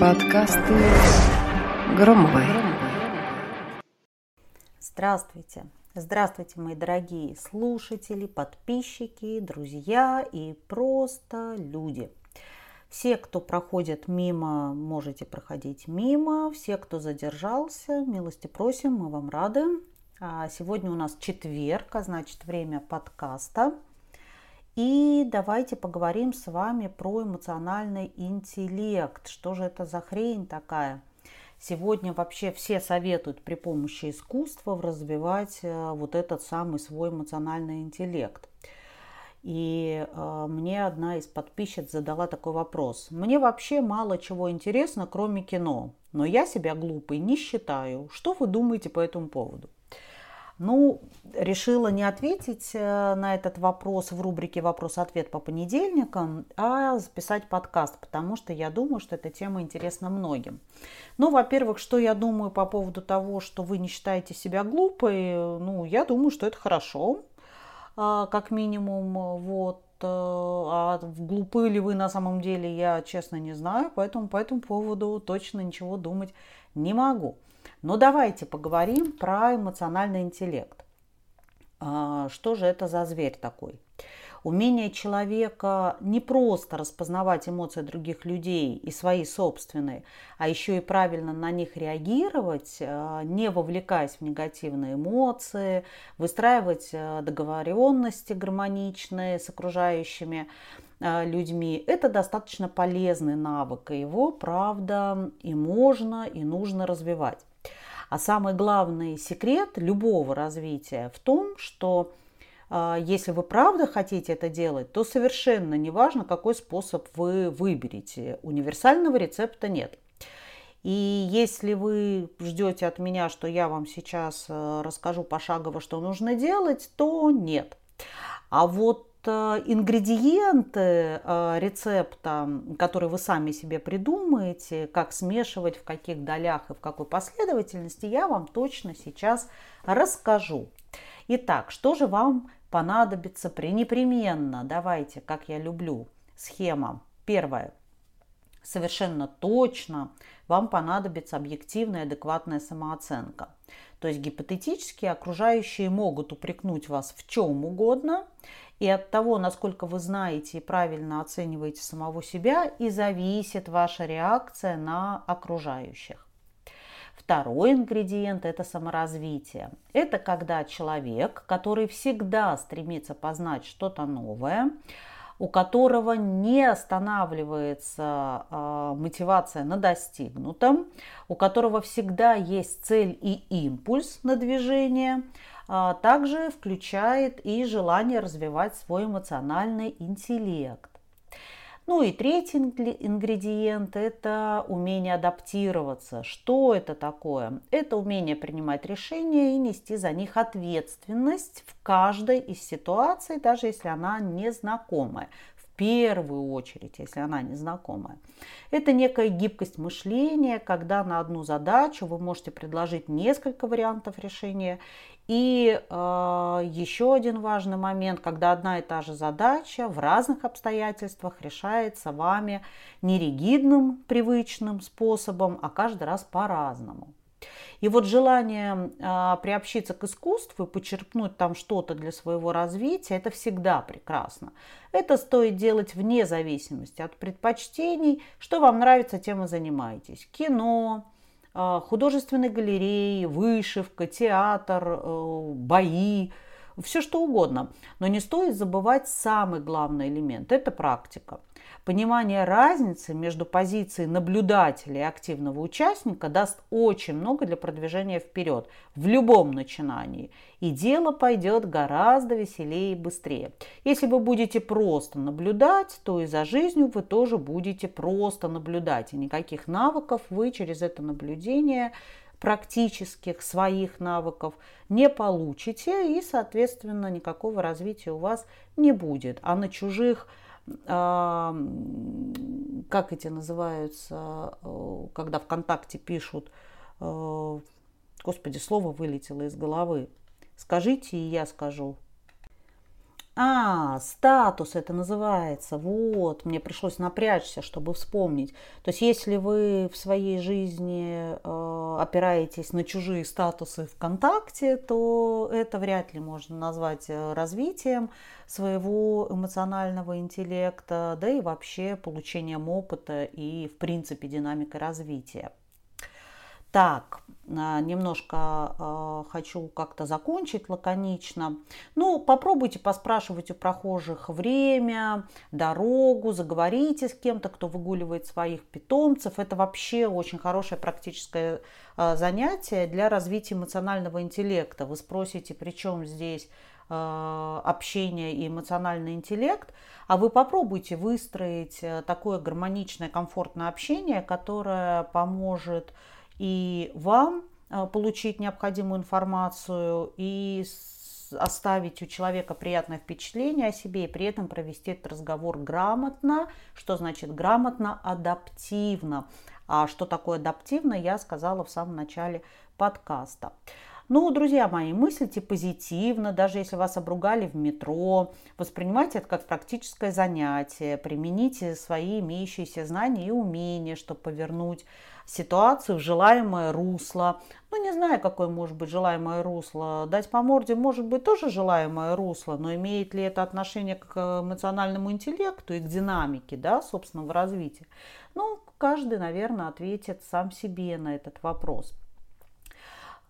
Подкасты Громовой. Здравствуйте. Здравствуйте, мои дорогие слушатели, подписчики, друзья и просто люди. Все, кто проходит мимо, можете проходить мимо. Все, кто задержался, милости просим, мы вам рады. А сегодня у нас четверг, а значит время подкаста. И давайте поговорим с вами про эмоциональный интеллект. Что же это за хрень такая? Сегодня вообще все советуют при помощи искусства развивать э, вот этот самый свой эмоциональный интеллект. И э, мне одна из подписчиц задала такой вопрос. Мне вообще мало чего интересно, кроме кино. Но я себя глупой не считаю. Что вы думаете по этому поводу? Ну, решила не ответить э, на этот вопрос в рубрике «Вопрос-ответ по понедельникам», а записать подкаст, потому что я думаю, что эта тема интересна многим. Ну, во-первых, что я думаю по поводу того, что вы не считаете себя глупой, ну, я думаю, что это хорошо, а, как минимум, вот. Э, а глупы ли вы на самом деле, я честно не знаю, поэтому по этому поводу точно ничего думать не могу. Но давайте поговорим про эмоциональный интеллект. А, что же это за зверь такой? Умение человека не просто распознавать эмоции других людей и свои собственные, а еще и правильно на них реагировать, а, не вовлекаясь в негативные эмоции, выстраивать а, договоренности гармоничные с окружающими людьми. Это достаточно полезный навык, и его, правда, и можно, и нужно развивать. А самый главный секрет любого развития в том, что а, если вы правда хотите это делать, то совершенно не важно, какой способ вы выберете. Универсального рецепта нет. И если вы ждете от меня, что я вам сейчас э, расскажу пошагово, что нужно делать, то нет. А вот ингредиенты э, рецепта, который вы сами себе придумаете, как смешивать, в каких долях и в какой последовательности, я вам точно сейчас расскажу. Итак, что же вам понадобится пренепременно? Давайте, как я люблю, схема. Первое. Совершенно точно вам понадобится объективная адекватная самооценка. То есть гипотетически окружающие могут упрекнуть вас в чем угодно, и от того, насколько вы знаете и правильно оцениваете самого себя, и зависит ваша реакция на окружающих. Второй ингредиент – это саморазвитие. Это когда человек, который всегда стремится познать что-то новое, у которого не останавливается э, мотивация на достигнутом, у которого всегда есть цель и импульс на движение – а, также включает и желание развивать свой эмоциональный интеллект. Ну и третий ингредиент – это умение адаптироваться. Что это такое? Это умение принимать решения и нести за них ответственность в каждой из ситуаций, даже если она незнакомая первую очередь, если она незнакомая. Это некая гибкость мышления, когда на одну задачу вы можете предложить несколько вариантов решения. И э, еще один важный момент, когда одна и та же задача в разных обстоятельствах решается вами не ригидным, привычным способом, а каждый раз по-разному. И вот желание э, приобщиться к искусству и почерпнуть там что-то для своего развития, это всегда прекрасно. Это стоит делать вне зависимости от предпочтений, что вам нравится, тем и занимаетесь. Кино, э, художественные галереи, вышивка, театр, э, бои, все что угодно. Но не стоит забывать самый главный элемент – это практика. Понимание разницы между позицией наблюдателя и активного участника даст очень много для продвижения вперед в любом начинании. И дело пойдет гораздо веселее и быстрее. Если вы будете просто наблюдать, то и за жизнью вы тоже будете просто наблюдать. И никаких навыков вы через это наблюдение практических своих навыков не получите и, соответственно, никакого развития у вас не будет. А на чужих как эти называются, э, когда ВКонтакте пишут, э, господи, слово вылетело из головы. Скажите, и я скажу. А, статус это называется. Вот, мне пришлось напрячься, чтобы вспомнить. То есть, если вы в своей жизни э, опираетесь на чужие статусы ВКонтакте, то это вряд ли можно назвать э, развитием своего эмоционального интеллекта, да и вообще получением опыта и, в принципе, динамикой развития. Так, а, немножко э, хочу как-то закончить лаконично. Ну, попробуйте поспрашивать у прохожих время, дорогу, заговорите с кем-то, кто выгуливает своих питомцев. Это вообще очень хорошее практическое э, занятие для развития эмоционального интеллекта. Вы спросите, при чем здесь э, общение и эмоциональный интеллект, а вы попробуйте выстроить такое гармоничное, комфортное общение, которое поможет и вам э, получить необходимую информацию и оставить у человека приятное впечатление о себе и при этом провести этот разговор грамотно. Что значит грамотно? Адаптивно. А что такое адаптивно, я сказала в самом начале подкаста. Ну, друзья мои, мыслите позитивно, даже если вас обругали в метро, воспринимайте это как практическое занятие, примените свои имеющиеся знания и умения, чтобы повернуть ситуацию в желаемое русло. Ну, не знаю, какое может быть желаемое русло. Дать по морде может быть тоже желаемое русло, но имеет ли это отношение к эмоциональному интеллекту и к динамике, да, собственного развития? Ну, каждый, наверное, ответит сам себе на этот вопрос.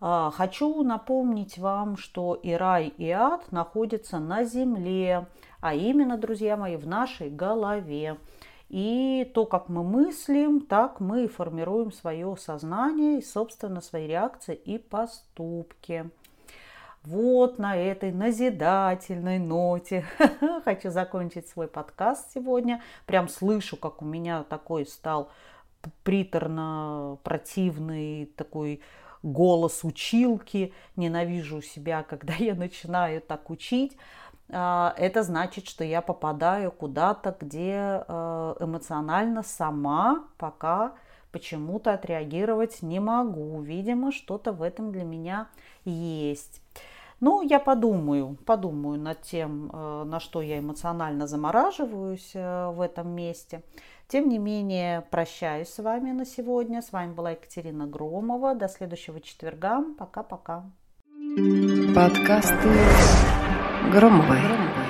А, хочу напомнить вам, что и рай, и ад находятся на земле, а именно, друзья мои, в нашей голове. И то, как мы мыслим, так мы и формируем свое сознание и, собственно, свои реакции и поступки. Вот на этой назидательной ноте хочу закончить свой подкаст сегодня. Прям слышу, как у меня такой стал приторно противный такой голос училки. Ненавижу себя, когда я начинаю так учить. А, это значит, что я попадаю куда-то, где э, эмоционально сама пока почему-то отреагировать не могу. Видимо, что-то в этом для меня есть. Ну, я подумаю, подумаю над тем, э, на что я эмоционально замораживаюсь э, в этом месте. Тем не менее, прощаюсь с вами на сегодня. С вами была Екатерина Громова. До следующего четверга. Пока-пока. Подкасты Громовой.